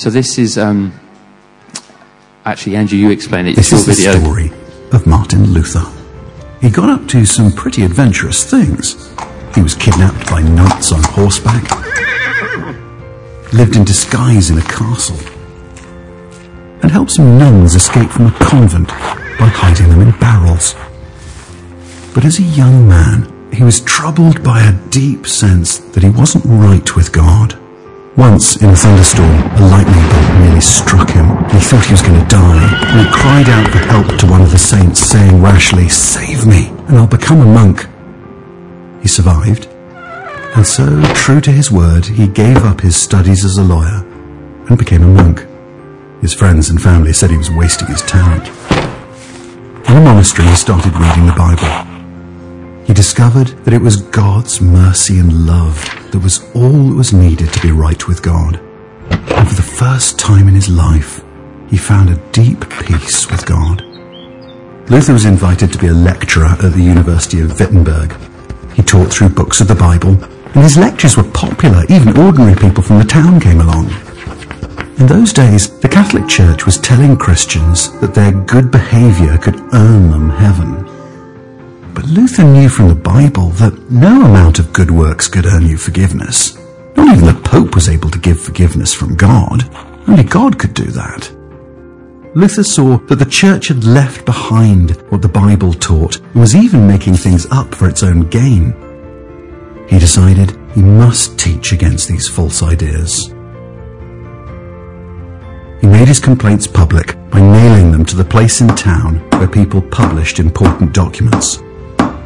So this is um, actually Andrew. You explain it. This is the video. story of Martin Luther. He got up to some pretty adventurous things. He was kidnapped by knights on horseback, lived in disguise in a castle, and helped some nuns escape from a convent by hiding them in barrels. But as a young man, he was troubled by a deep sense that he wasn't right with God. Once, in a thunderstorm, a lightning bolt nearly struck him. He thought he was going to die, and he cried out for help to one of the saints, saying rashly, Save me, and I'll become a monk. He survived, and so, true to his word, he gave up his studies as a lawyer and became a monk. His friends and family said he was wasting his talent. In a monastery, he started reading the Bible. He discovered that it was God's mercy and love that was all that was needed to be right with God. And for the first time in his life, he found a deep peace with God. Luther was invited to be a lecturer at the University of Wittenberg. He taught through books of the Bible, and his lectures were popular. Even ordinary people from the town came along. In those days, the Catholic Church was telling Christians that their good behavior could earn them heaven. But Luther knew from the Bible that no amount of good works could earn you forgiveness. Not even the Pope was able to give forgiveness from God. Only God could do that. Luther saw that the church had left behind what the Bible taught and was even making things up for its own gain. He decided he must teach against these false ideas. He made his complaints public by nailing them to the place in town where people published important documents,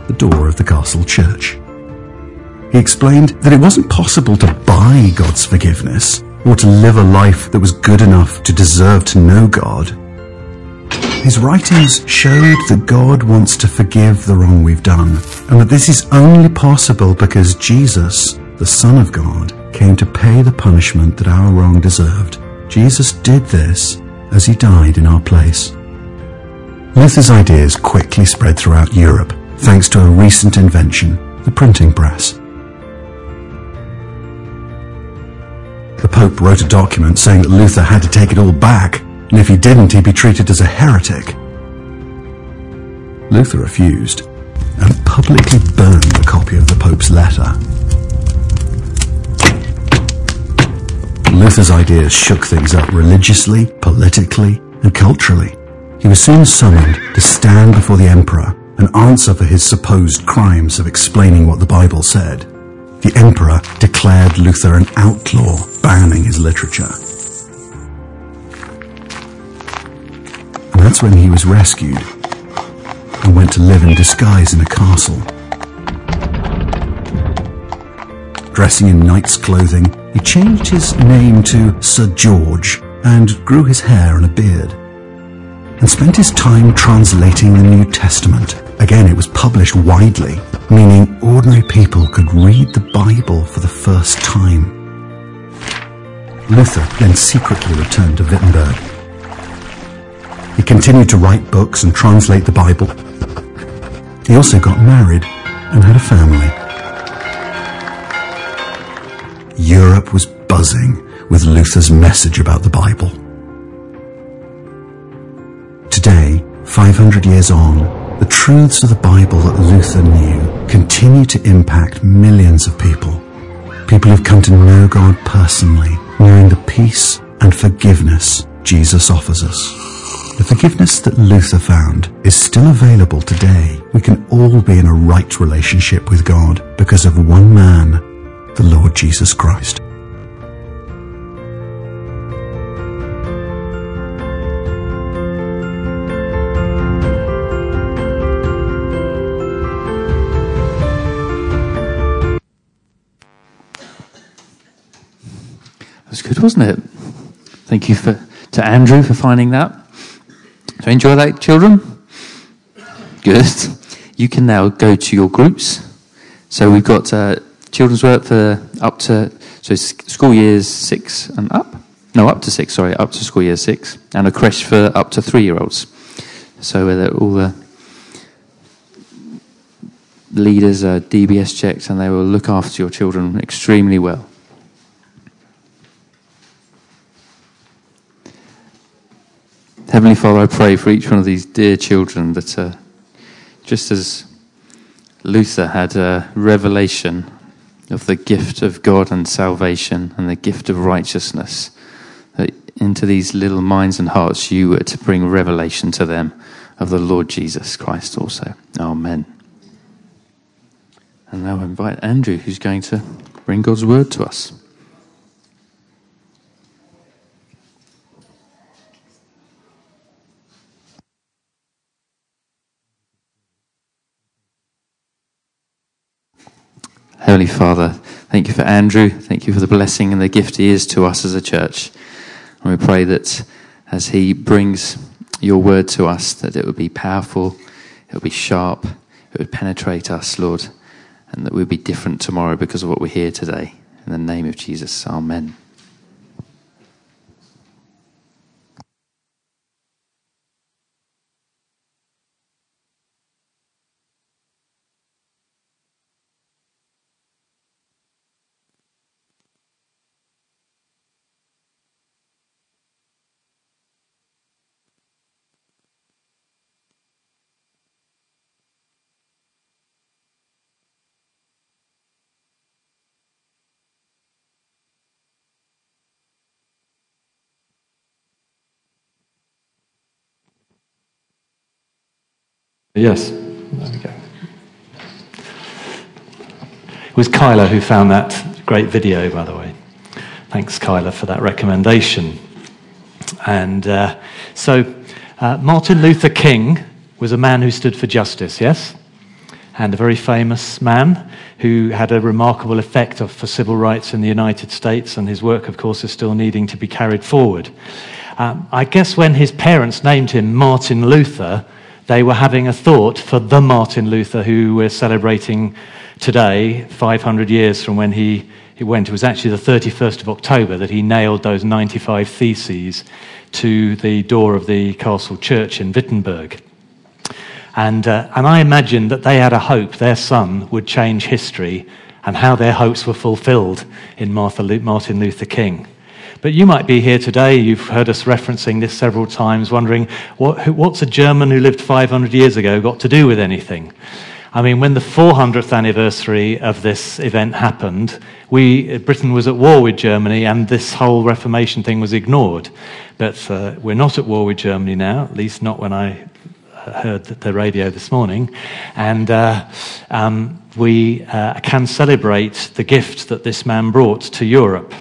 the door of the castle church. He explained that it wasn't possible to buy God's forgiveness or to live a life that was good enough to deserve to know God. His writings showed that God wants to forgive the wrong we've done, and that this is only possible because Jesus, the Son of God, came to pay the punishment that our wrong deserved. Jesus did this as he died in our place. Luther's ideas quickly spread throughout Europe thanks to a recent invention, the printing press. The Pope wrote a document saying that Luther had to take it all back, and if he didn't, he'd be treated as a heretic. Luther refused and publicly burned a copy of the Pope's letter. Luther's ideas shook things up religiously, politically, and culturally. He was soon summoned to stand before the emperor and answer for his supposed crimes of explaining what the Bible said. The emperor declared Luther an outlaw, banning his literature. And that's when he was rescued and went to live in disguise in a castle. Dressing in knight's clothing, he changed his name to Sir George and grew his hair and a beard, and spent his time translating the New Testament. Again, it was published widely, meaning ordinary people could read the Bible for the first time. Luther then secretly returned to Wittenberg. He continued to write books and translate the Bible. He also got married and had a family. Europe was buzzing with Luther's message about the Bible. Today, 500 years on, the truths of the Bible that Luther knew continue to impact millions of people. People who've come to know God personally, knowing the peace and forgiveness Jesus offers us. The forgiveness that Luther found is still available today. We can all be in a right relationship with God because of one man, the Lord Jesus Christ. That's good, wasn't it? Thank you for, to Andrew for finding that. So enjoy that, children. Good. You can now go to your groups. So we've got uh, children's work for up to so school years six and up. No, up to six. Sorry, up to school year six, and a creche for up to three-year-olds. So all the leaders are DBS checked, and they will look after your children extremely well. Heavenly Father, I pray for each one of these dear children that, uh, just as Luther had a revelation of the gift of God and salvation and the gift of righteousness, that into these little minds and hearts you were to bring revelation to them of the Lord Jesus Christ also. Amen. And now I invite Andrew, who's going to bring God's word to us. Heavenly Father, thank you for Andrew. Thank you for the blessing and the gift he is to us as a church. And we pray that as he brings your word to us, that it would be powerful, it would be sharp, it would penetrate us, Lord, and that we'd be different tomorrow because of what we hear today. In the name of Jesus, Amen. Yes. There we go. It was Kyla who found that great video, by the way. Thanks, Kyla, for that recommendation. And uh, so, uh, Martin Luther King was a man who stood for justice, yes? And a very famous man who had a remarkable effect of, for civil rights in the United States, and his work, of course, is still needing to be carried forward. Um, I guess when his parents named him Martin Luther, they were having a thought for the Martin Luther who we're celebrating today, 500 years from when he, he went. It was actually the 31st of October that he nailed those 95 theses to the door of the castle church in Wittenberg. And, uh, and I imagine that they had a hope their son would change history and how their hopes were fulfilled in Martin Luther King. But you might be here today, you've heard us referencing this several times, wondering what, what's a German who lived 500 years ago got to do with anything? I mean, when the 400th anniversary of this event happened, we, Britain was at war with Germany, and this whole Reformation thing was ignored. But uh, we're not at war with Germany now, at least not when I heard the radio this morning. And uh, um, we uh, can celebrate the gift that this man brought to Europe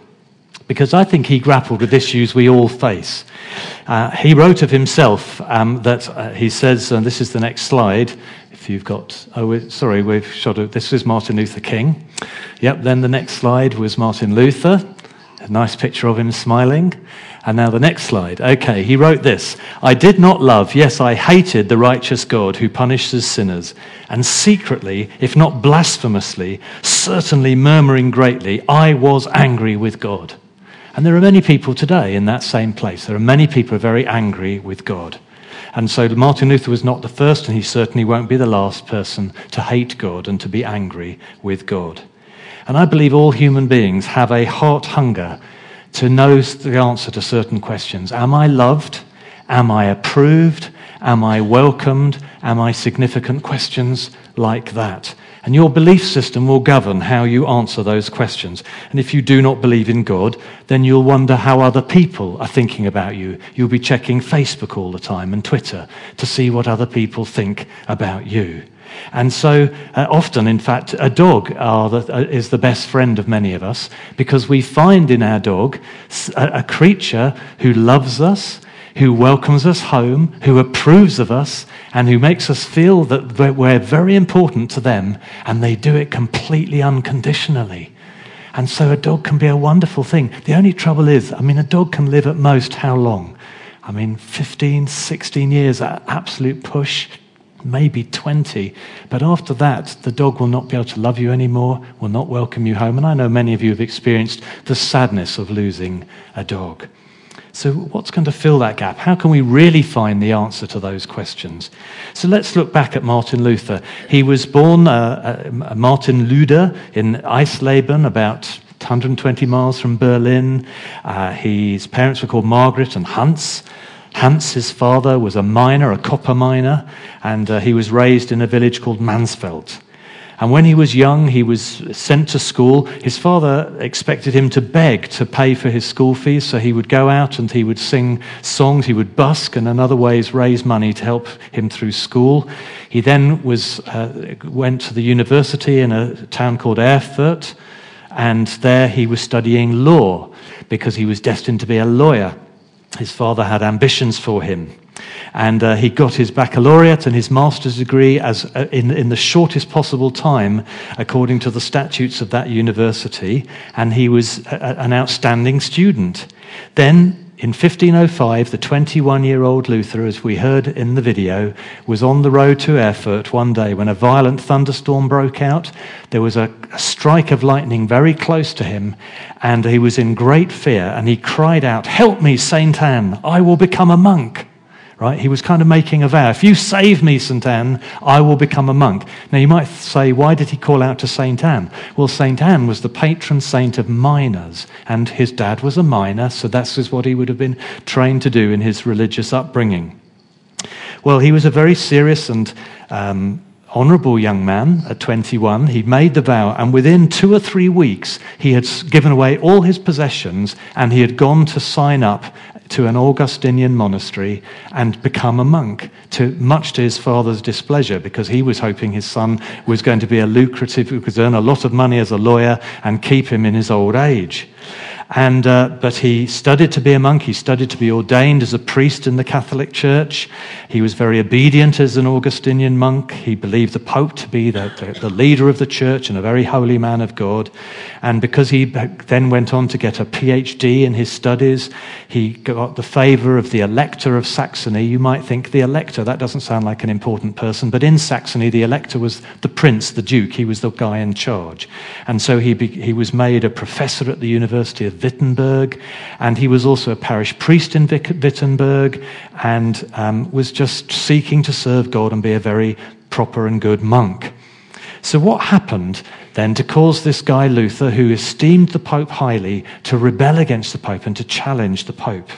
because I think he grappled with issues we all face. Uh, he wrote of himself um, that uh, he says, and this is the next slide. If you've got, oh, sorry, we've shot it. This is Martin Luther King. Yep, then the next slide was Martin Luther. A nice picture of him smiling. And now the next slide. Okay, he wrote this I did not love, yes, I hated the righteous God who punishes sinners, and secretly, if not blasphemously, certainly murmuring greatly, I was angry with God. And there are many people today in that same place. There are many people very angry with God. And so Martin Luther was not the first, and he certainly won't be the last person to hate God and to be angry with God. And I believe all human beings have a heart hunger to know the answer to certain questions. Am I loved? Am I approved? Am I welcomed? Am I significant? Questions like that. And your belief system will govern how you answer those questions. And if you do not believe in God, then you'll wonder how other people are thinking about you. You'll be checking Facebook all the time and Twitter to see what other people think about you. And so uh, often, in fact, a dog the, uh, is the best friend of many of us because we find in our dog a, a creature who loves us, who welcomes us home, who approves of us, and who makes us feel that we're very important to them, and they do it completely unconditionally. And so a dog can be a wonderful thing. The only trouble is, I mean, a dog can live at most how long? I mean, 15, 16 years at absolute push, maybe 20. But after that, the dog will not be able to love you anymore, will not welcome you home. And I know many of you have experienced the sadness of losing a dog. So, what's going to fill that gap? How can we really find the answer to those questions? So, let's look back at Martin Luther. He was born uh, uh, Martin Luder in Eisleben, about 120 miles from Berlin. Uh, his parents were called Margaret and Hans. Hans, his father, was a miner, a copper miner, and uh, he was raised in a village called Mansfeld. And when he was young, he was sent to school. His father expected him to beg to pay for his school fees, so he would go out and he would sing songs, he would busk, and in other ways raise money to help him through school. He then was, uh, went to the university in a town called Erfurt, and there he was studying law because he was destined to be a lawyer. His father had ambitions for him. And uh, he got his baccalaureate and his master's degree as, uh, in, in the shortest possible time, according to the statutes of that university. And he was a, an outstanding student. Then in 1505, the 21 year old Luther, as we heard in the video, was on the road to Erfurt one day when a violent thunderstorm broke out. There was a, a, strike of lightning very close to him, and he was in great fear, and he cried out, Help me, Saint Anne, I will become a monk right? He was kind of making a vow. If you save me, St. Anne, I will become a monk. Now, you might say, why did he call out to St. Anne? Well, St. Anne was the patron saint of miners, and his dad was a miner, so that's what he would have been trained to do in his religious upbringing. Well, he was a very serious and um, honorable young man at 21. He made the vow, and within two or three weeks, he had given away all his possessions and he had gone to sign up to an Augustinian monastery and become a monk, to, much to his father's displeasure, because he was hoping his son was going to be a lucrative, who could earn a lot of money as a lawyer and keep him in his old age. And, uh, but he studied to be a monk. He studied to be ordained as a priest in the Catholic Church. He was very obedient as an Augustinian monk. He believed the Pope to be the, the, the leader of the church and a very holy man of God. And because he then went on to get a PhD in his studies, he got the favor of the Elector of Saxony. You might think the Elector, that doesn't sound like an important person, but in Saxony, the Elector was the prince, the duke. He was the guy in charge. And so he, be, he was made a professor at the University of Wittenberg, and he was also a parish priest in Wittenberg, and um, was just seeking to serve God and be a very proper and good monk. So, what happened then to cause this guy Luther, who esteemed the Pope highly, to rebel against the Pope and to challenge the Pope?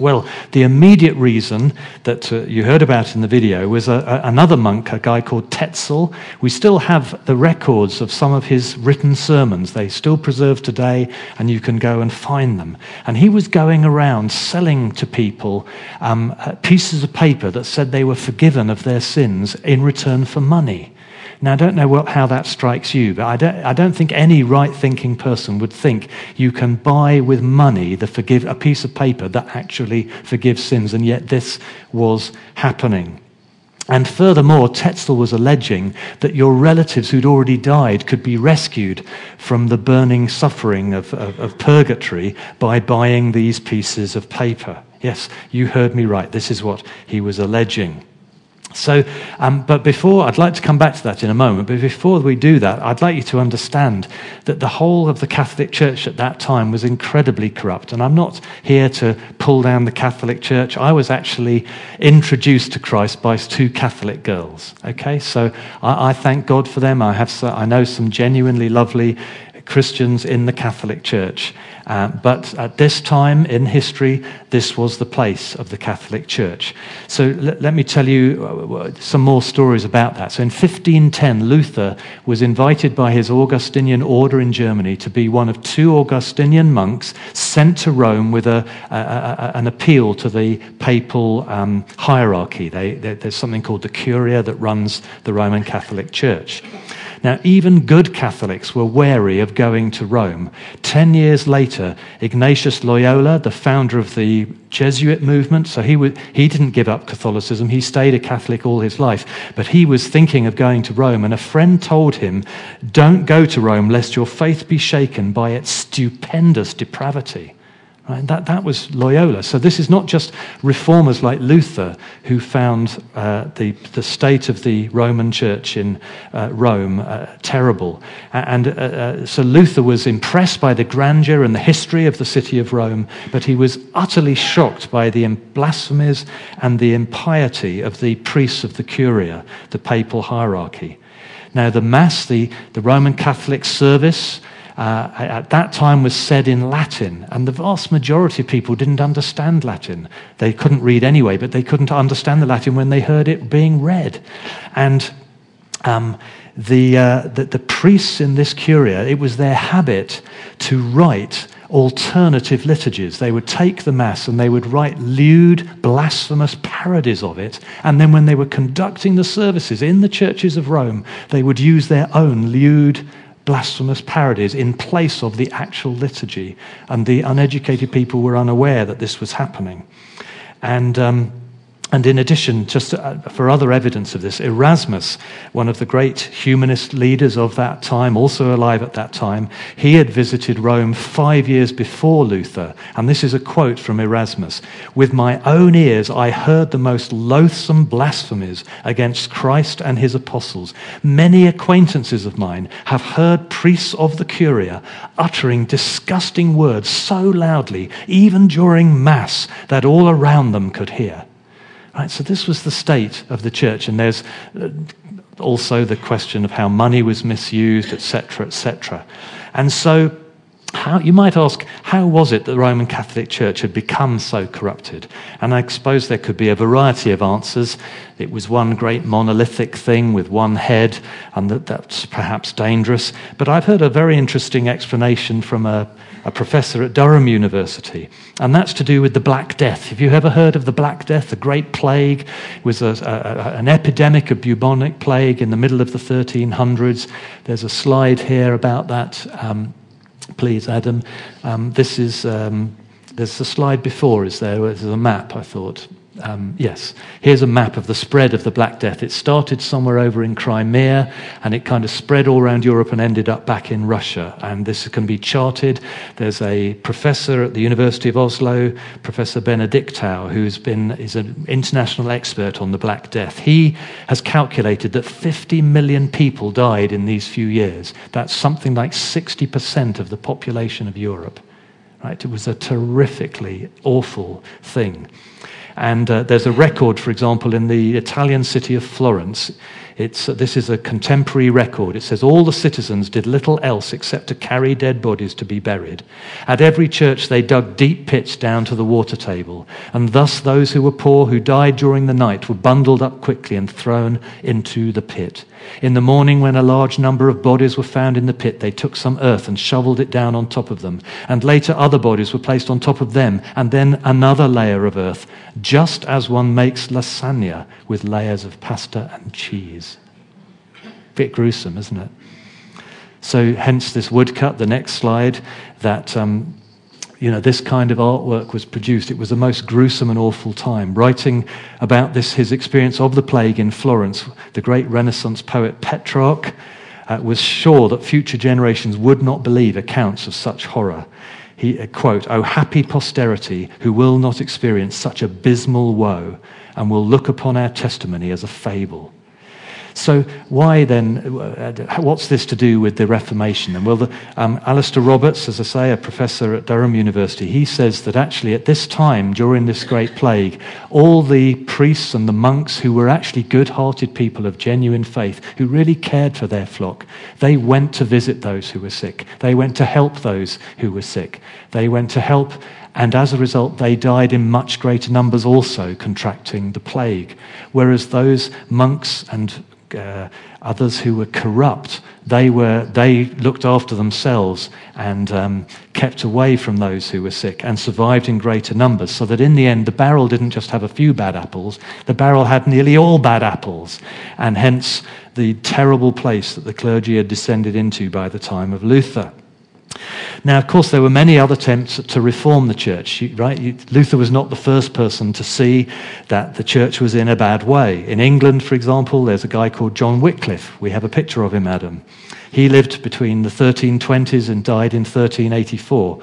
Well, the immediate reason that uh, you heard about in the video was a, a, another monk, a guy called Tetzel. We still have the records of some of his written sermons. They still preserved today, and you can go and find them. And he was going around selling to people um, uh, pieces of paper that said they were forgiven of their sins in return for money. Now, I don't know what, how that strikes you, but I don't, I don't think any right thinking person would think you can buy with money the forgive, a piece of paper that actually forgives sins, and yet this was happening. And furthermore, Tetzel was alleging that your relatives who'd already died could be rescued from the burning suffering of, of, of, purgatory by buying these pieces of paper. Yes, you heard me right. This is what he was alleging. So, um, but before, I'd like to come back to that in a moment, but before we do that, I'd like you to understand that the whole of the Catholic Church at that time was incredibly corrupt. And I'm not here to pull down the Catholic Church. I was actually introduced to Christ by two Catholic girls. Okay, so I, I thank God for them. I, have, I know some genuinely lovely Christians in the Catholic Church. Uh, but at this time in history, this was the place of the Catholic Church. So let, let me tell you uh, some more stories about that. So in 1510, Luther was invited by his Augustinian order in Germany to be one of two Augustinian monks sent to Rome with a, a, a, an appeal to the papal um, hierarchy. They, they, there's something called the Curia that runs the Roman Catholic Church. Now, even good Catholics were wary of going to Rome. Ten years later, Ignatius Loyola, the founder of the Jesuit movement, so he, he didn't give up Catholicism, he stayed a Catholic all his life, but he was thinking of going to Rome, and a friend told him, Don't go to Rome lest your faith be shaken by its stupendous depravity. Right? That, that was Loyola. So this is not just reformers like Luther who found uh, the, the state of the Roman church in uh, Rome uh, terrible. And uh, uh, so Luther was impressed by the grandeur and the history of the city of Rome, but he was utterly shocked by the blasphemies and the impiety of the priests of the Curia, the papal hierarchy. Now, the Mass, the, the Roman Catholic service, uh, at that time was said in Latin, and the vast majority of people didn't understand Latin. They couldn't read anyway, but they couldn't understand the Latin when they heard it being read. And um, the, uh, the, the priests in this curia, it was their habit to write alternative liturgies. They would take the Mass and they would write lewd, blasphemous parodies of it. And then when they were conducting the services in the churches of Rome, they would use their own lewd, blasphemous parodies in place of the actual liturgy. And the uneducated people were unaware that this was happening. And. Um, and in addition, just uh, for other evidence of this, Erasmus, one of the great humanist leaders of that time, also alive at that time, he had visited Rome five years before Luther. And this is a quote from Erasmus With my own ears, I heard the most loathsome blasphemies against Christ and his apostles. Many acquaintances of mine have heard priests of the Curia uttering disgusting words so loudly, even during Mass, that all around them could hear. Right, so this was the state of the church, and there's uh, also the question of how money was misused, etc., etc. And so, how, you might ask, how was it that the Roman Catholic Church had become so corrupted? And I suppose there could be a variety of answers. It was one great monolithic thing with one head, and that, that's perhaps dangerous. But I've heard a very interesting explanation from a a professor at Durham University, and that's to do with the Black Death. Have you ever heard of the Black Death? The Great Plague it was a, a, an epidemic of bubonic plague in the middle of the 1300s. There's a slide here about that. Um, please, Adam. Um, this is. Um, there's a slide before, is there? There's a map, I thought. Um, yes, here's a map of the spread of the Black Death. It started somewhere over in Crimea and it kind of spread all around Europe and ended up back in Russia. And this can be charted. There's a professor at the University of Oslo, Professor Benedictow, who's been is an international expert on the Black Death. He has calculated that 50 million people died in these few years. That's something like 60% of the population of Europe. Right? It was a terrifically awful thing. And uh, there's a record, for example, in the Italian city of Florence. It's, uh, this is a contemporary record. It says all the citizens did little else except to carry dead bodies to be buried. At every church, they dug deep pits down to the water table, and thus those who were poor who died during the night were bundled up quickly and thrown into the pit. In the morning, when a large number of bodies were found in the pit, they took some earth and shoveled it down on top of them. And later, other bodies were placed on top of them, and then another layer of earth, just as one makes lasagna with layers of pasta and cheese. Bit gruesome, isn't it? So, hence this woodcut, the next slide, that um, you know, this kind of artwork was produced. It was the most gruesome and awful time. Writing about this, his experience of the plague in Florence, the great Renaissance poet Petrarch uh, was sure that future generations would not believe accounts of such horror. He, uh, quote, Oh, happy posterity who will not experience such abysmal woe and will look upon our testimony as a fable. So, why then, uh, what's this to do with the Reformation? And well, the, um, Alistair Roberts, as I say, a professor at Durham University, he says that actually at this time, during this great plague, all the priests and the monks who were actually good hearted people of genuine faith, who really cared for their flock, they went to visit those who were sick. They went to help those who were sick. They went to help and as a result, they died in much greater numbers also, contracting the plague. Whereas those monks and uh, others who were corrupt, they, were, they looked after themselves and um, kept away from those who were sick and survived in greater numbers. So that in the end, the barrel didn't just have a few bad apples, the barrel had nearly all bad apples. And hence the terrible place that the clergy had descended into by the time of Luther. Now, of course, there were many other attempts to reform the church, right? Luther was not the first person to see that the church was in a bad way. In England, for example, there's a guy called John Wycliffe. We have a picture of him, Adam. He lived between the 1320s and died in 1384.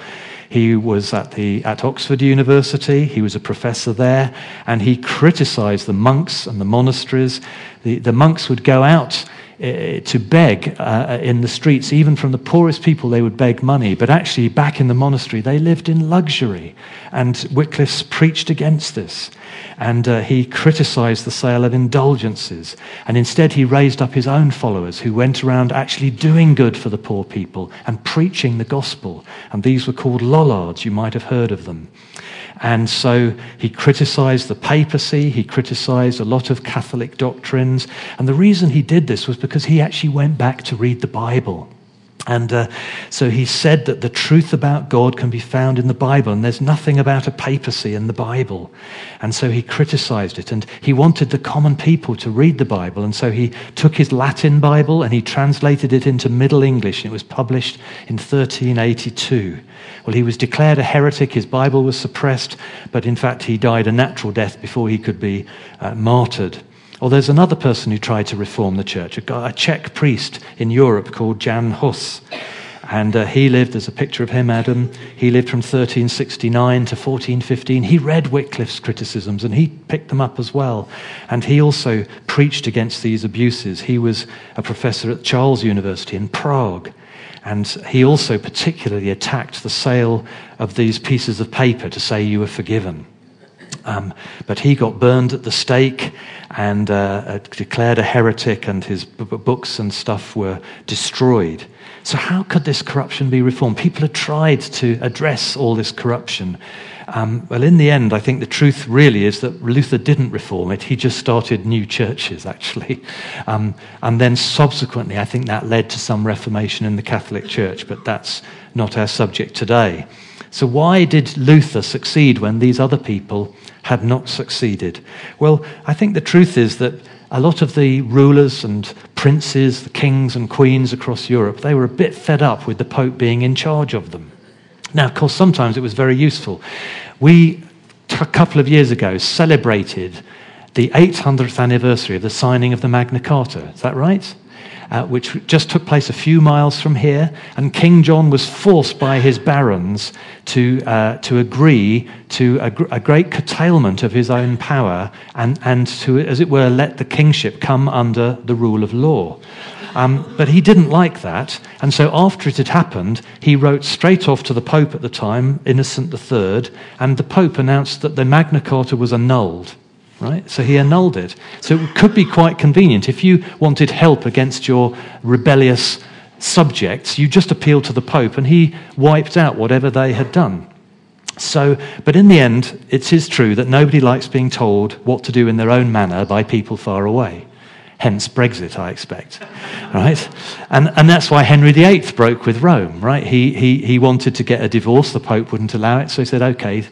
He was at, the, at Oxford University, he was a professor there, and he criticized the monks and the monasteries. The, the monks would go out to beg uh, in the streets. Even from the poorest people, they would beg money. But actually, back in the monastery, they lived in luxury. And Wycliffe preached against this. And uh, he criticized the sale of indulgences. And instead, he raised up his own followers who went around actually doing good for the poor people and preaching the gospel. And these were called Lollards. You might have heard of them. And so he criticized the papacy, he criticized a lot of Catholic doctrines. And the reason he did this was because he actually went back to read the Bible. And uh, so he said that the truth about God can be found in the Bible, and there's nothing about a papacy in the Bible. And so he criticized it, and he wanted the common people to read the Bible. And so he took his Latin Bible and he translated it into Middle English, and it was published in 1382. Well, he was declared a heretic, his Bible was suppressed, but in fact, he died a natural death before he could be uh, martyred. Or there's another person who tried to reform the church, a, Czech priest in Europe called Jan Hus. And uh, he lived, there's a picture of him, Adam. He lived from 1369 to 1415. He read Wycliffe's criticisms and he picked them up as well. And he also preached against these abuses. He was a professor at Charles University in Prague. And he also particularly attacked the sale of these pieces of paper to say you were forgiven. Um, but he got burned at the stake and uh, uh declared a heretic, and his b- books and stuff were destroyed. So, how could this corruption be reformed? People had tried to address all this corruption. Um, well, in the end, I think the truth really is that Luther didn't reform it. He just started new churches, actually. Um, and then subsequently, I think that led to some reformation in the Catholic Church, but that's not our subject today. So, why did Luther succeed when these other people had not succeeded? Well, I think the truth is that a lot of the rulers and princes, the kings and queens across Europe, they were a bit fed up with the Pope being in charge of them. Now, of course, sometimes it was very useful. We, a couple of years ago, celebrated the 800th anniversary of the signing of the Magna Carta. Is that right? uh, which just took place a few miles from here. And King John was forced by his barons to, uh, to agree to a, gr- a, great curtailment of his own power and, and to, as it were, let the kingship come under the rule of law. Um, but he didn't like that. And so after it had happened, he wrote straight off to the Pope at the time, Innocent III, and the Pope announced that the Magna Carta was annulled right? So he annulled it. So it could be quite convenient. If you wanted help against your rebellious subjects, you just appealed to the Pope and he wiped out whatever they had done. So, but in the end, it is true that nobody likes being told what to do in their own manner by people far away. Hence Brexit, I expect. Right? And, and that's why Henry VIII broke with Rome, right? He, he, he wanted to get a divorce. The Pope wouldn't allow it. So he said, okay,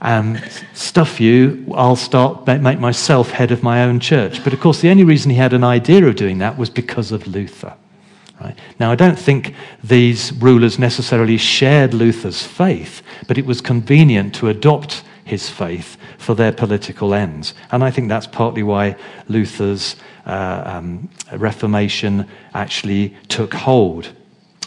um, stuff you, I'll start, make myself head of my own church. But of course, the only reason he had an idea of doing that was because of Luther. Right? Now, I don't think these rulers necessarily shared Luther's faith, but it was convenient to adopt his faith for their political ends. And I think that's partly why Luther's uh, um, Reformation actually took hold.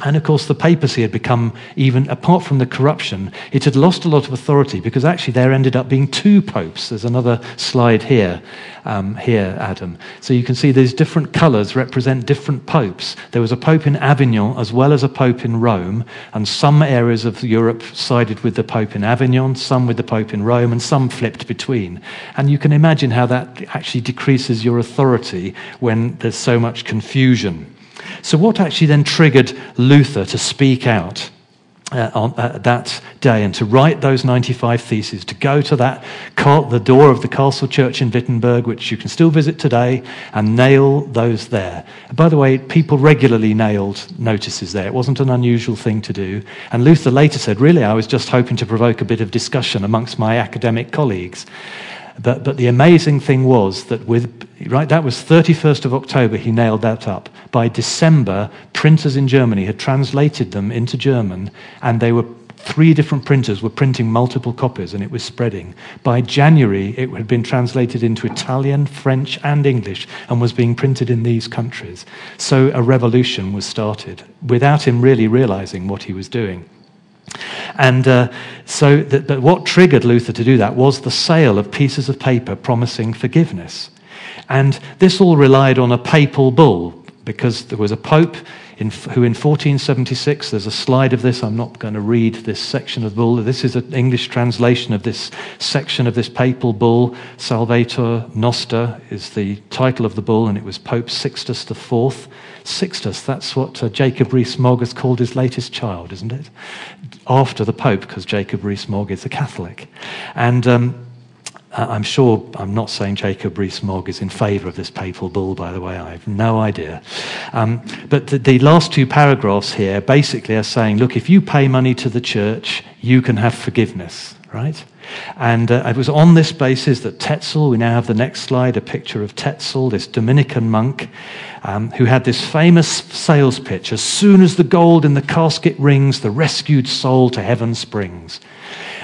And of course, the papacy had become, even apart from the corruption, it had lost a lot of authority because actually there ended up being two popes. There's another slide here, um, here, Adam. So you can see these different colors represent different popes. There was a pope in Avignon as well as a pope in Rome, and some areas of Europe sided with the pope in Avignon, some with the pope in Rome, and some flipped between. And you can imagine how that actually decreases your authority when there's so much confusion. So, what actually then triggered Luther to speak out? Uh, on uh, that day and to write those 95 theses, to go to that the door of the castle church in Wittenberg, which you can still visit today, and nail those there. by the way, people regularly nailed notices there. It wasn't an unusual thing to do. And Luther later said, Really, I was just hoping to provoke a bit of discussion amongst my academic colleagues. But, but the amazing thing was that with, right, that was 31st of October, he nailed that up. By December, printers in Germany had translated them into German, and they were three different printers were printing multiple copies and it was spreading. By January, it had been translated into Italian, French, and English and was being printed in these countries. So a revolution was started without him really realizing what he was doing. And uh, so, the, but what triggered Luther to do that was the sale of pieces of paper promising forgiveness. And this all relied on a papal bull because there was a pope in, who in 1476, there's a slide of this, I'm not going to read this section of the bull. This is an English translation of this section of this papal bull. Salvator Noster is the title of the bull, and it was Pope Sixtus IV. Sixtus, that's what uh, Jacob Rees-Mogg has called his latest child, isn't it? After the Pope, because Jacob Rees-Mogg is a Catholic. And um, I'm sure, I'm not saying Jacob Rees-Mogg is in favour of this papal bull, by the way, I have no idea. Um, but the, the, last two paragraphs here basically are saying, look, if you pay money to the church, you can have forgiveness, right? And uh, it was on this basis that Tetzel, we now have the next slide, a picture of Tetzel, this Dominican monk, um, who had this famous sales pitch as soon as the gold in the casket rings, the rescued soul to heaven springs.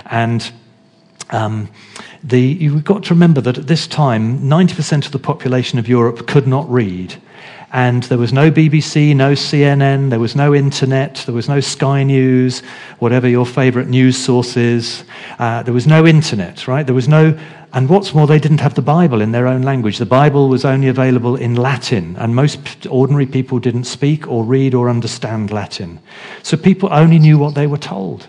And um, the, you've got to remember that at this time, 90% of the population of Europe could not read. And there was no BBC, no CNN, there was no internet, there was no Sky News, whatever your favorite news source is. Uh, there was no internet, right? There was no, and what's more, they didn't have the Bible in their own language. The Bible was only available in Latin, and most ordinary people didn't speak or read or understand Latin. So people only knew what they were told.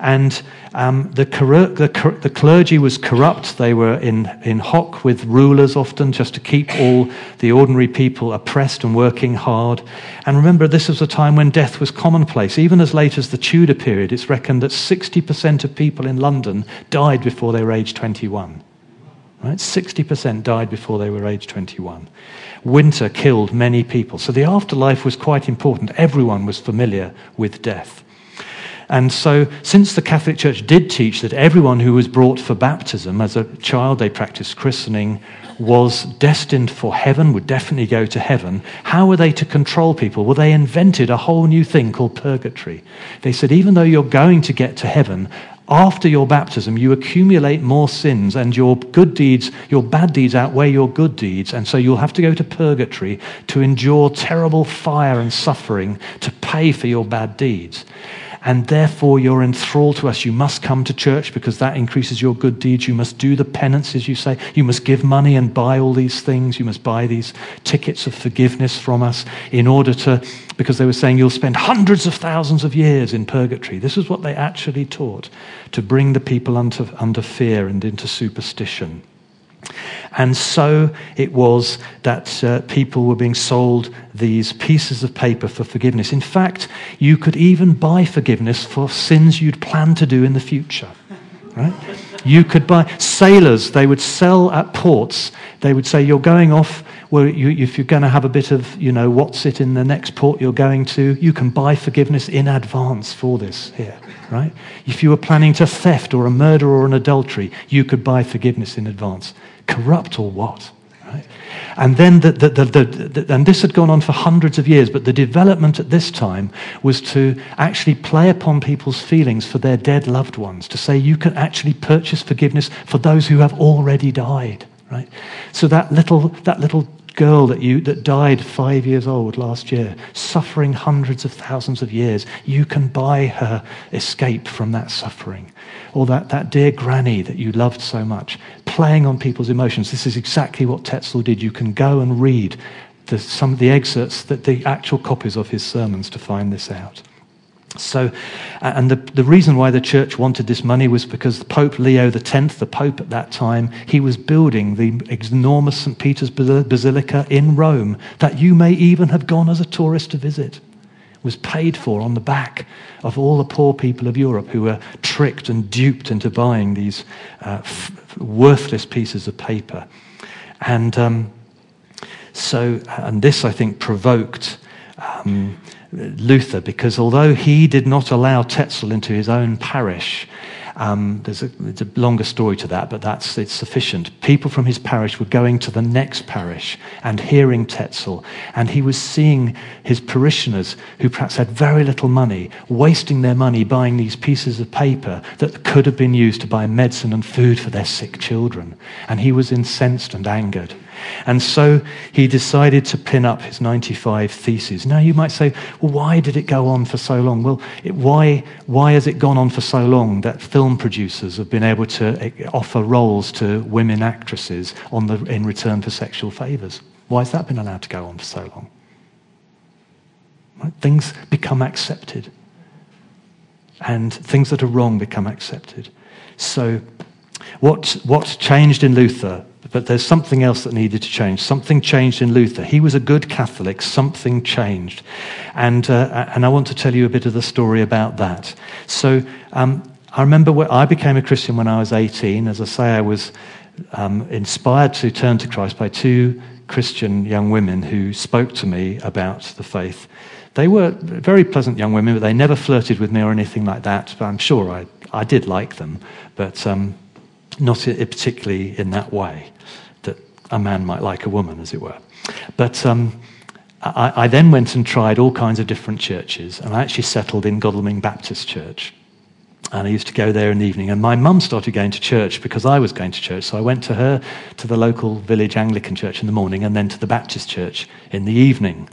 And um, the, the, the, clergy was corrupt. They were in, in hock with rulers often just to keep all the ordinary people oppressed and working hard. And remember, this was a time when death was commonplace. Even as late as the Tudor period, it's reckoned that 60% of people in London died before they were age 21. Right? 60% died before they were age 21. Winter killed many people. So the afterlife was quite important. Everyone was familiar with death. And so, since the Catholic Church did teach that everyone who was brought for baptism as a child, they practiced christening, was destined for heaven, would definitely go to heaven, how were they to control people? Well, they invented a whole new thing called purgatory. They said, even though you're going to get to heaven, after your baptism, you accumulate more sins, and your good deeds, your bad deeds outweigh your good deeds. And so you'll have to go to purgatory to endure terrible fire and suffering to pay for your bad deeds and therefore you're enthralled to us. You must come to church because that increases your good deeds. You must do the penances, you say. You must give money and buy all these things. You must buy these tickets of forgiveness from us in order to, because they were saying you'll spend hundreds of thousands of years in purgatory. This is what they actually taught to bring the people under, under fear and into superstition. And so it was that uh, people were being sold these pieces of paper for forgiveness. In fact, you could even buy forgiveness for sins you'd planned to do in the future. Right? You could buy sailors, they would sell at ports. They would say, You're going off, you, if you're going to have a bit of, you know, what's it in the next port you're going to, you can buy forgiveness in advance for this here, right? If you were planning to theft or a murder or an adultery, you could buy forgiveness in advance corrupt or what? Right? And then, the, the, the, and this had gone on for hundreds of years, but the development at this time was to actually play upon people's feelings for their dead loved ones, to say you can actually purchase forgiveness for those who have already died. Right? So that little, that little girl that, you, that died five years old last year, suffering hundreds of thousands of years, you can buy her escape from that suffering. Or that, that dear granny that you loved so much, playing on people's emotions. This is exactly what Tetzel did. You can go and read the, some of the excerpts, that the actual copies of his sermons to find this out. So, and the, the reason why the church wanted this money was because Pope Leo X, the Pope at that time, he was building the enormous St. Peter's Basilica in Rome that you may even have gone as a tourist to visit. Was paid for on the back of all the poor people of Europe who were tricked and duped into buying these uh, f- worthless pieces of paper. And um, so, and this I think provoked. Um, Luther because although he did not allow Tetzel into his own parish, um, there's a, it's a longer story to that, but that's it's sufficient. People from his parish were going to the next parish and hearing Tetzel, and he was seeing his parishioners who perhaps had very little money, wasting their money buying these pieces of paper that could have been used to buy medicine and food for their sick children. And he was incensed and angered. And so he decided to pin up his 95 theses. Now you might say, well, why did it go on for so long? Well, it, why, why has it gone on for so long that film producers have been able to eh, offer roles to women actresses on the, in return for sexual favors? Why has that been allowed to go on for so long? Right? Things become accepted. And things that are wrong become accepted. So, what, what changed in Luther? But there's something else that needed to change. Something changed in Luther. He was a good Catholic. Something changed. And, uh, and I want to tell you a bit of the story about that. So, um, I remember when I became a Christian when I was 18. As I say, I was um, inspired to turn to Christ by two Christian young women who spoke to me about the faith. They were very pleasant young women, but they never flirted with me or anything like that. But I'm sure I, I did like them, but um, not particularly in that way that a man might like a woman, as it were. But um, I, I, then went and tried all kinds of different churches, and I actually settled in Godalming Baptist Church. And I used to go there in the evening. And my mum started going to church because I was going to church. So I went to her to the local village Anglican church in the morning and then to the Baptist church in the evening.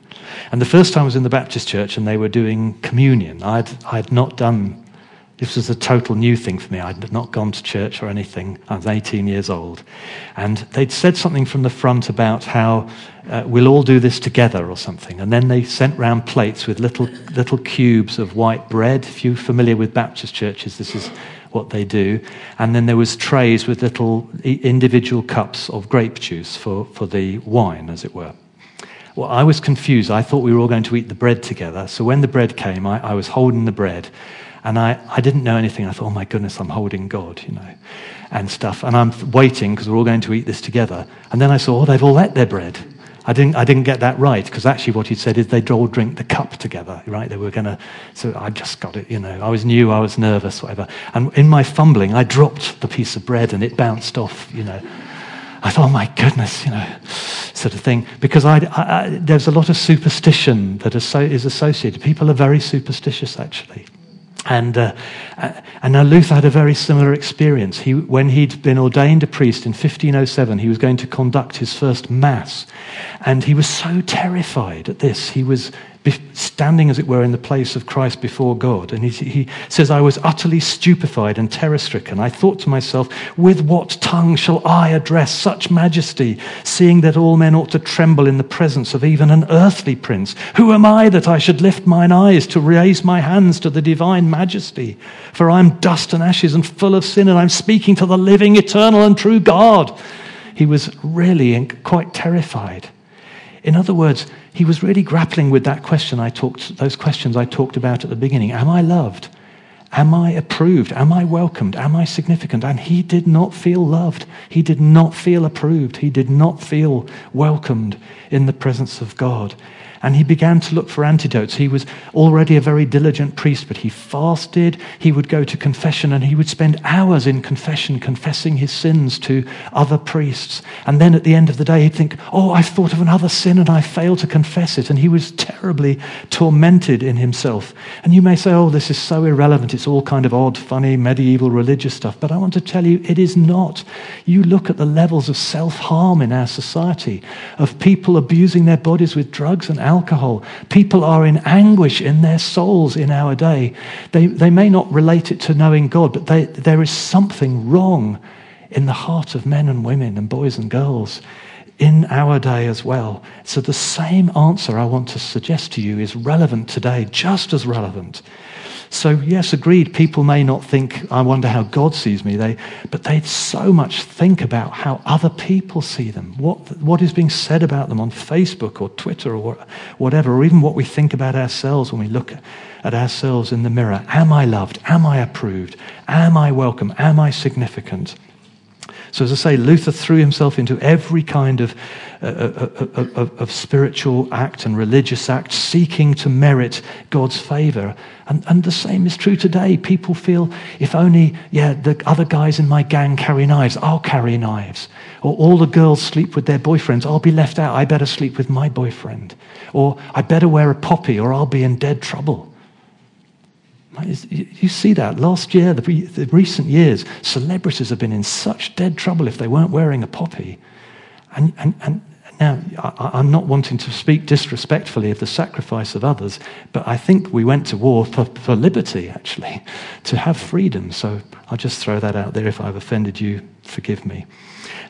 And the first time I was in the Baptist church and they were doing communion. I'd, I'd not done, this was a total new thing for me. I'd not gone to church or anything. I was 18 years old. And they'd said something from the front about how uh, we'll all do this together or something. And then they sent round plates with little, little cubes of white bread. If you're familiar with Baptist churches, this is what they do. And then there was trays with little individual cups of grape juice for, for the wine, as it were. Well, I was confused. I thought we were all going to eat the bread together. So when the bread came, I, I was holding the bread. And I, I didn't know anything. I thought, oh my goodness, I'm holding God, you know, and stuff. And I'm waiting because we're all going to eat this together. And then I saw, oh, they've all ate their bread. I didn't, I didn't get that right because actually what he'd said is they'd all drink the cup together, right? They were going to, so I just got it, you know. I was new, I was nervous, whatever. And in my fumbling, I dropped the piece of bread and it bounced off, you know. I thought, oh my goodness, you know, sort of thing. Because I, I, there's a lot of superstition that is associated. People are very superstitious, actually. And, uh, and now Luther had a very similar experience. He, when he'd been ordained a priest in 1507, he was going to conduct his first mass. And he was so terrified at this. He was standing, as it were, in the place of Christ before God. And he, he says, I was utterly stupefied and terror stricken. I thought to myself, with what tongue shall I address such majesty, seeing that all men ought to tremble in the presence of even an earthly prince? Who am I that I should lift mine eyes to raise my hands to the divine majesty? For I am dust and ashes and full of sin, and I'm speaking to the living, eternal, and true God. He was really quite terrified. In other words, he was really grappling with that question I talked, those questions I talked about at the beginning. Am I loved? Am I approved? Am I welcomed? Am I significant? And he did not feel loved. He did not feel approved. He did not feel welcomed in the presence of God. And he began to look for antidotes. He was already a very diligent priest, but he fasted. He would go to confession and he would spend hours in confession, confessing his sins to other priests. And then at the end of the day, he'd think, Oh, I've thought of another sin and I failed to confess it. And he was terribly tormented in himself. And you may say, Oh, this is so irrelevant. It's all kind of odd, funny, medieval religious stuff. But I want to tell you, it is not. You look at the levels of self harm in our society, of people abusing their bodies with drugs and alcohol. People are in anguish in their souls in our day. They, they may not relate it to knowing God, but they, there is something wrong in the heart of men and women and boys and girls in our day as well. So the same answer I want to suggest to you is relevant today, just as relevant. So, yes, agreed, people may not think, I wonder how God sees me, they, but they so much think about how other people see them, what, what is being said about them on Facebook or Twitter or whatever, or even what we think about ourselves when we look at ourselves in the mirror. Am I loved? Am I approved? Am I welcome? Am I significant? So, as I say, Luther threw himself into every kind of, uh, uh, uh, uh, of spiritual act and religious act, seeking to merit God's favor. And, and the same is true today. People feel if only, yeah, the other guys in my gang carry knives, I'll carry knives. Or all the girls sleep with their boyfriends, I'll be left out, I better sleep with my boyfriend. Or I better wear a poppy or I'll be in dead trouble. You see that last year, the, the recent years, celebrities have been in such dead trouble if they weren't wearing a poppy. And, and, and now, I, am not wanting to speak disrespectfully of the sacrifice of others, but I think we went to war for, for liberty, actually, to have freedom. So I'll just throw that out there. If I've offended you, forgive me.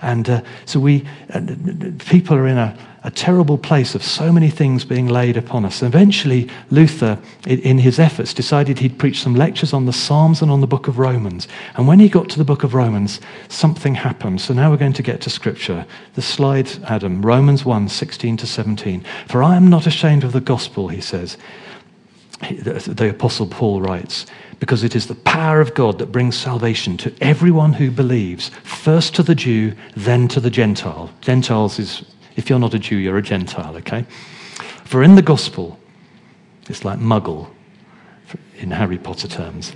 And uh, so we, uh, people are in a, a terrible place of so many things being laid upon us. And eventually, Luther, in his efforts, decided he'd preach some lectures on the Psalms and on the book of Romans. And when he got to the book of Romans, something happened. So now we're going to get to scripture. The slide, Adam, Romans 1 16 to 17. For I am not ashamed of the gospel, he says. The Apostle Paul writes, because it is the power of God that brings salvation to everyone who believes, first to the Jew, then to the Gentile. Gentiles is if you're not a Jew, you're a Gentile, okay? For in the gospel, it's like muggle in Harry Potter terms,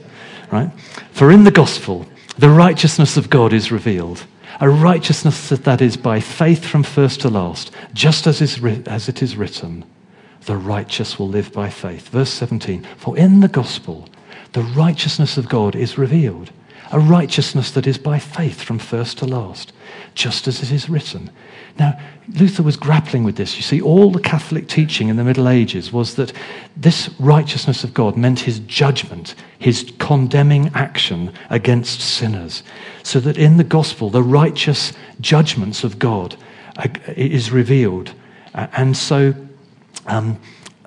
right? For in the gospel, the righteousness of God is revealed. A righteousness that is by faith from first to last, just as, is, as it is written, the righteous will live by faith. Verse 17, for in the gospel, the righteousness of God is revealed. A righteousness that is by faith from first to last, just as it is written. Now, Luther was grappling with this. You see, all the Catholic teaching in the Middle Ages was that this righteousness of God meant his judgment, his condemning action against sinners. So that in the gospel, the righteous judgments of God is revealed. And so, um,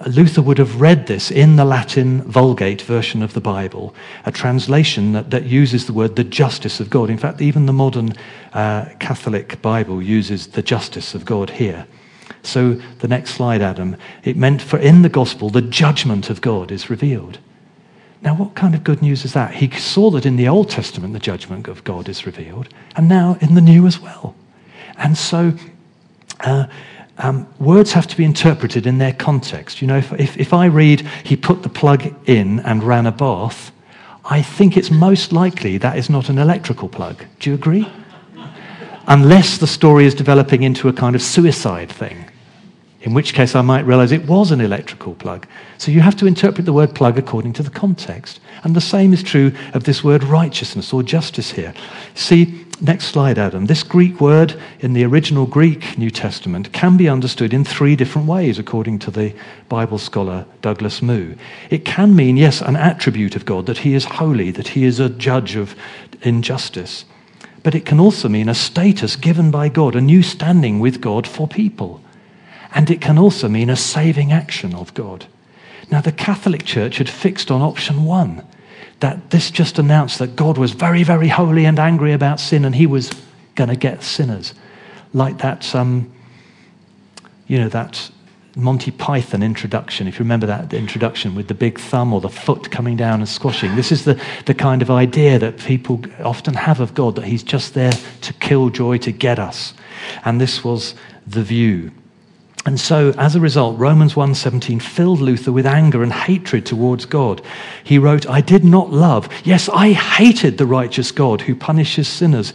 Luther would have read this in the Latin Vulgate version of the Bible, a translation that, that uses the word the justice of God. In fact, even the modern uh, Catholic Bible uses the justice of God here. So, the next slide, Adam, it meant for in the gospel, the judgment of God is revealed. Now, what kind of good news is that? He saw that in the Old Testament, the judgment of God is revealed, and now in the New as well. And so, uh, um, words have to be interpreted in their context. You know, if, if, if I read, he put the plug in and ran a bath, I think it's most likely that is not an electrical plug. Do you agree? Unless the story is developing into a kind of suicide thing, in which case I might realize it was an electrical plug. So you have to interpret the word plug according to the context. And the same is true of this word righteousness or justice here. See, Next slide, Adam. This Greek word in the original Greek New Testament can be understood in three different ways, according to the Bible scholar Douglas Moo. It can mean, yes, an attribute of God, that he is holy, that he is a judge of injustice. But it can also mean a status given by God, a new standing with God for people. And it can also mean a saving action of God. Now, the Catholic Church had fixed on option one that this just announced that God was very, very holy and angry about sin and he was going to get sinners. Like that, um, you know, that Monty Python introduction, if you remember that introduction with the big thumb or the foot coming down and squashing. This is the, the kind of idea that people often have of God, that he's just there to kill joy, to get us. And this was the view. And so, as a result, Romans 1:17 filled Luther with anger and hatred towards God. He wrote, "I did not love, yes, I hated the righteous God who punishes sinners."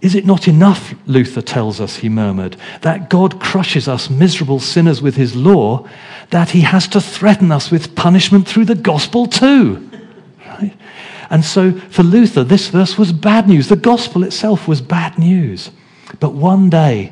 Is it not enough, Luther tells us, he murmured, that God crushes us miserable sinners with his law, that he has to threaten us with punishment through the gospel too? Right? And so for Luther, this verse was bad news. The gospel itself was bad news. But one day,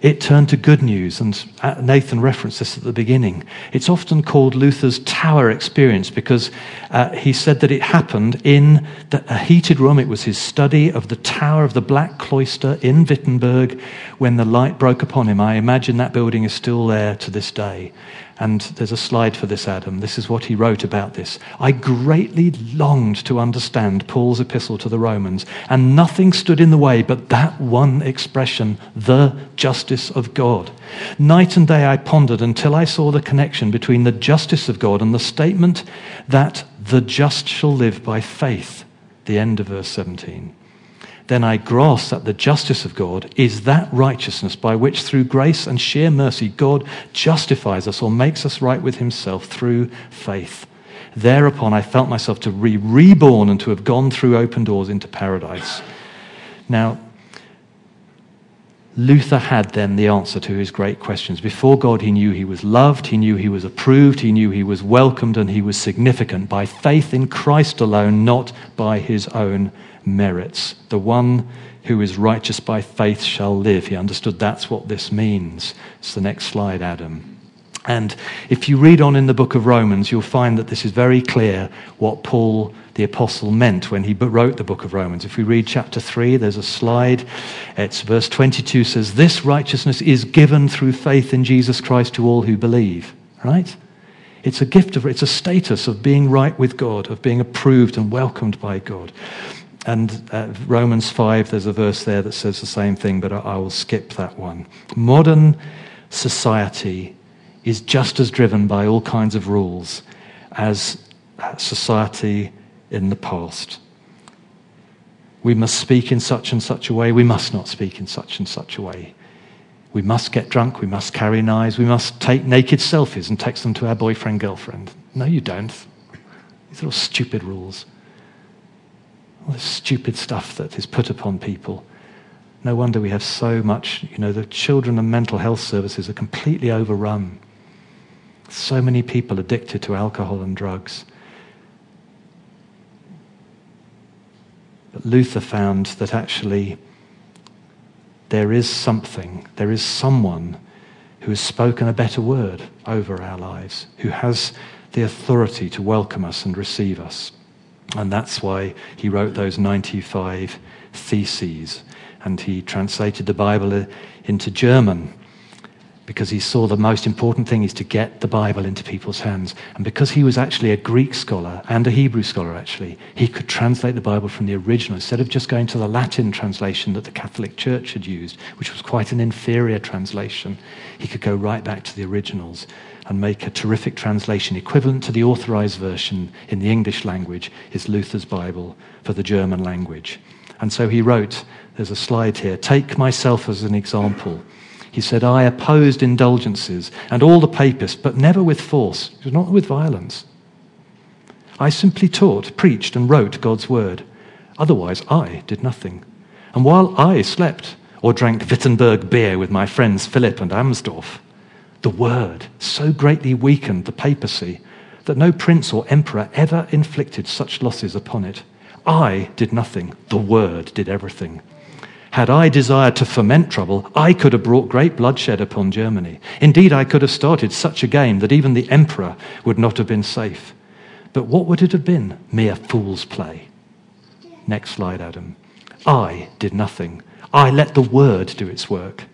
it turned to good news. And uh, Nathan referenced this at the beginning. It's often called Luther's tower experience because uh, he said that it happened in the, a heated room. It was his study of the tower of the Black Cloister in Wittenberg when the light broke upon him. I imagine that building is still there to this day. And there's a slide for this, Adam. This is what he wrote about this. I greatly longed to understand Paul's epistle to the Romans, and nothing stood in the way but that one expression, the justice of God. Night and day I pondered until I saw the connection between the justice of God and the statement that the just shall live by faith. The end of verse 17 then I grasp that the justice of God is that righteousness by which, through grace and sheer mercy, God justifies us or makes us right with Himself through faith. Thereupon, I felt myself to be reborn and to have gone through open doors into paradise. Now, Luther had then the answer to his great questions. Before God, he knew he was loved, he knew he was approved, he knew he was welcomed, and he was significant by faith in Christ alone, not by his own merits. The one who is righteous by faith shall live. He understood that's what this means. It's the next slide, Adam. And if you read on in the book of Romans, you'll find that this is very clear what Paul the apostle meant when he wrote the book of Romans. If we read chapter 3, there's a slide. It's verse 22 says, This righteousness is given through faith in Jesus Christ to all who believe. Right? It's a gift of, it's a status of being right with God, of being approved and welcomed by God. And uh, Romans 5, there's a verse there that says the same thing, but I, I will skip that one. Modern society is just as driven by all kinds of rules as society in the past. We must speak in such and such a way. We must not speak in such and such a way. We must get drunk. We must carry knives. We must take naked selfies and text them to our boyfriend, girlfriend. No, you don't. These are all stupid rules. All this stupid stuff that is put upon people. No wonder we have so much, you know, the children and mental health services are completely overrun. So many people addicted to alcohol and drugs. But Luther found that actually there is something, there is someone who has spoken a better word over our lives, who has the authority to welcome us and receive us. And that's why he wrote those 95 theses. And he translated the Bible uh, into German because he saw the most important thing is to get the Bible into people's hands. And because he was actually a Greek scholar and a Hebrew scholar, actually, he could translate the Bible from the original instead of just going to the Latin translation that the Catholic Church had used, which was quite an inferior translation. He could go right back to the originals and make a terrific translation equivalent to the authorized version in the English language is Luther's Bible for the German language. And so he wrote, there's a slide here, take myself as an example. He said, I opposed indulgences and all the papists, but never with force, not with violence. I simply taught, preached, and wrote God's word. Otherwise, I did nothing. And while I slept or drank Wittenberg beer with my friends Philip and Amsdorf, the word so greatly weakened the papacy that no prince or emperor ever inflicted such losses upon it. I did nothing, the word did everything. Had I desired to foment trouble, I could have brought great bloodshed upon Germany. Indeed, I could have started such a game that even the emperor would not have been safe. But what would it have been? Mere fool's play. Next slide, Adam. I did nothing. I let the word do its work.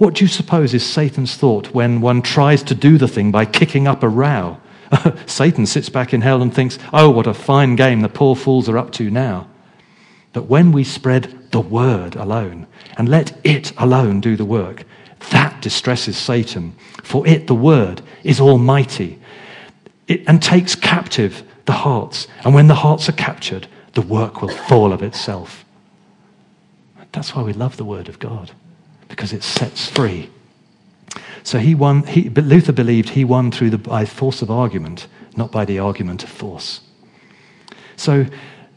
What do you suppose is Satan's thought when one tries to do the thing by kicking up a row? Satan sits back in hell and thinks, oh, what a fine game the poor fools are up to now. But when we spread the word alone and let it alone do the work, that distresses Satan. For it, the word, is almighty it, and takes captive the hearts. And when the hearts are captured, the work will fall of itself. That's why we love the word of God, because it sets free. So he won, he, Luther believed he won through the, by force of argument, not by the argument of force. So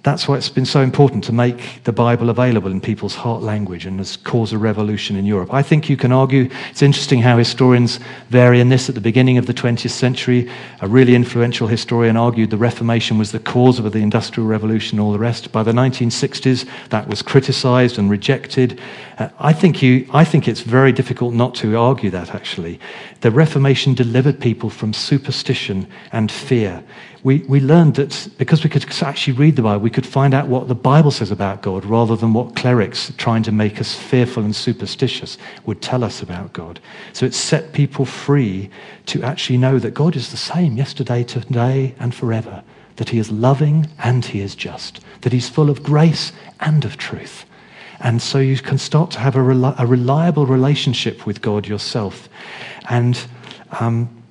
that's why it's been so important to make the Bible available in people's heart language and has caused a revolution in Europe. I think you can argue, it's interesting how historians vary in this. At the beginning of the 20th century, a really influential historian argued the Reformation was the cause of the Industrial Revolution and all the rest. By the 1960s, that was criticized and rejected. Uh, I, think you, I think it's very difficult not to argue that, actually. The Reformation delivered people from superstition and fear we, we learned that because we could actually read the Bible, we could find out what the Bible says about God rather than what clerics trying to make us fearful and superstitious would tell us about God. So it set people free to actually know that God is the same yesterday, today, and forever, that He is loving and He is just, that He's full of grace and of truth. And so you can start to have a, rel- a reliable relationship with God yourself. And um,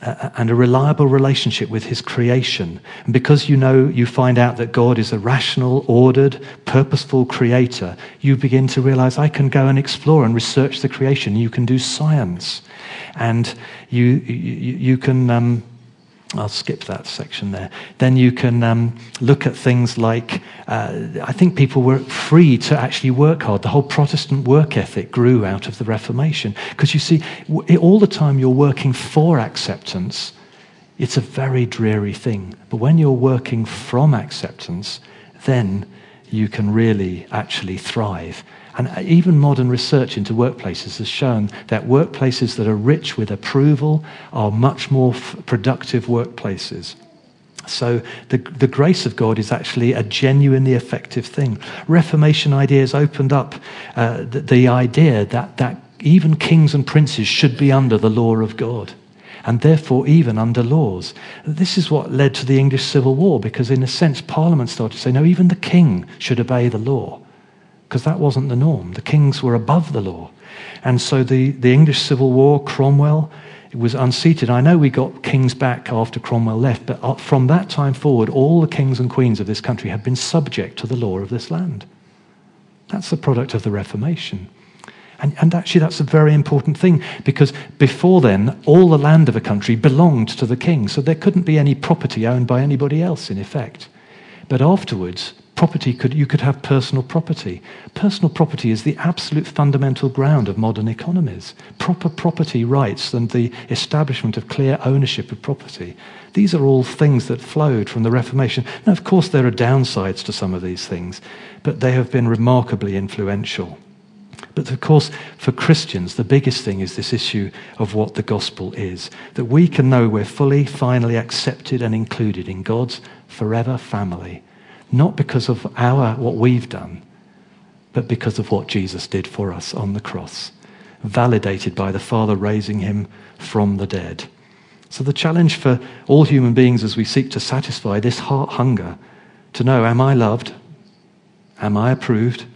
and a reliable relationship with his creation. And because you know, you find out that God is a rational, ordered, purposeful creator, you begin to realize I can go and explore and research the creation. You can do science. And you, you, you can. Um, I'll skip that section there. Then you can um, look at things like uh, I think people were free to actually work hard. The whole Protestant work ethic grew out of the Reformation. Because you see, all the time you're working for acceptance, it's a very dreary thing. But when you're working from acceptance, then you can really actually thrive. And even modern research into workplaces has shown that workplaces that are rich with approval are much more productive workplaces. So the, the grace of God is actually a genuinely effective thing. Reformation ideas opened up uh, the, the idea that, that even kings and princes should be under the law of God and therefore even under laws. This is what led to the English Civil War because, in a sense, Parliament started to say, no, even the king should obey the law because that wasn't the norm. The kings were above the law. And so the, the English Civil War, Cromwell, it was unseated. I know we got kings back after Cromwell left, but uh, from that time forward, all the kings and queens of this country have been subject to the law of this land. That's the product of the Reformation. And, and actually, that's a very important thing because before then, all the land of a country belonged to the king, so there couldn't be any property owned by anybody else, in effect. But afterwards, property could, you could have personal property. Personal property is the absolute fundamental ground of modern economies. Proper property rights and the establishment of clear ownership of property. These are all things that flowed from the Reformation. Now, of course, there are downsides to some of these things, but they have been remarkably influential. But of course, for Christians, the biggest thing is this issue of what the gospel is that we can know we're fully, finally accepted and included in God's forever family not because of our, what we've done, but because of what Jesus did for us on the cross, validated by the Father raising him from the dead. So, the challenge for all human beings as we seek to satisfy this heart hunger to know, am I loved? Am I approved?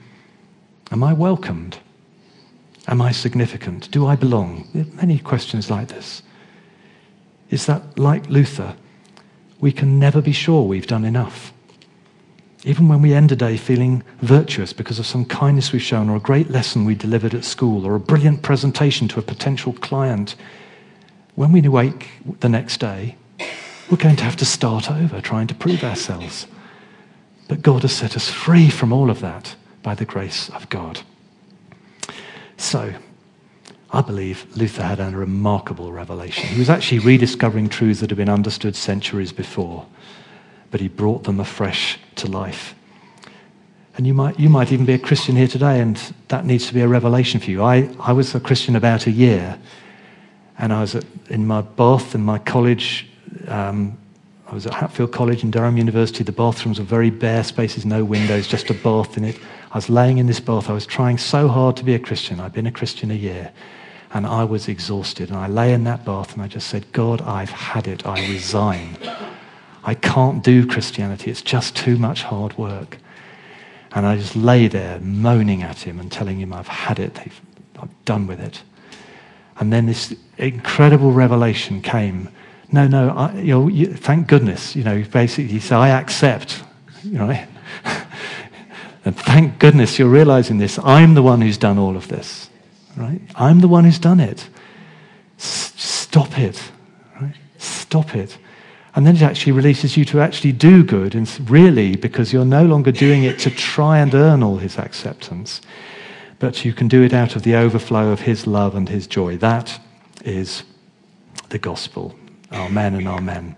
Am I welcomed? Am I significant? Do I belong? Many questions like this. Is that like Luther? We can never be sure we've done enough. Even when we end a day feeling virtuous because of some kindness we've shown, or a great lesson we delivered at school, or a brilliant presentation to a potential client, when we wake the next day, we're going to have to start over trying to prove ourselves. But God has set us free from all of that by the grace of God. So, I believe Luther had a remarkable revelation. He was actually rediscovering truths that had been understood centuries before but he brought them afresh to life. And you might, you might even be a Christian here today, and that needs to be a revelation for you. I, I was a Christian about a year, and I was at, in my bath in my college. Um, I was at Hatfield College and Durham University. The bathrooms were very bare spaces, no windows, just a bath in it. I was laying in this bath. I was trying so hard to be a Christian. I'd been a Christian a year, and I was exhausted. And I lay in that bath, and I just said, God, I've had it. I resign. I can't do Christianity. It's just too much hard work. And I just lay there moaning at him and telling him I've had it. I'm done with it. And then this incredible revelation came. No, no, I, you know, you, thank goodness. You know, basically, he said, I accept. You know, and thank goodness you're realizing this. I'm the one who's done all of this. Right? I'm the one who's done it. S- stop it. Right? Stop it. And then it actually releases you to actually do good, and really, because you're no longer doing it to try and earn all his acceptance, but you can do it out of the overflow of his love and his joy. That is the gospel. Amen and amen.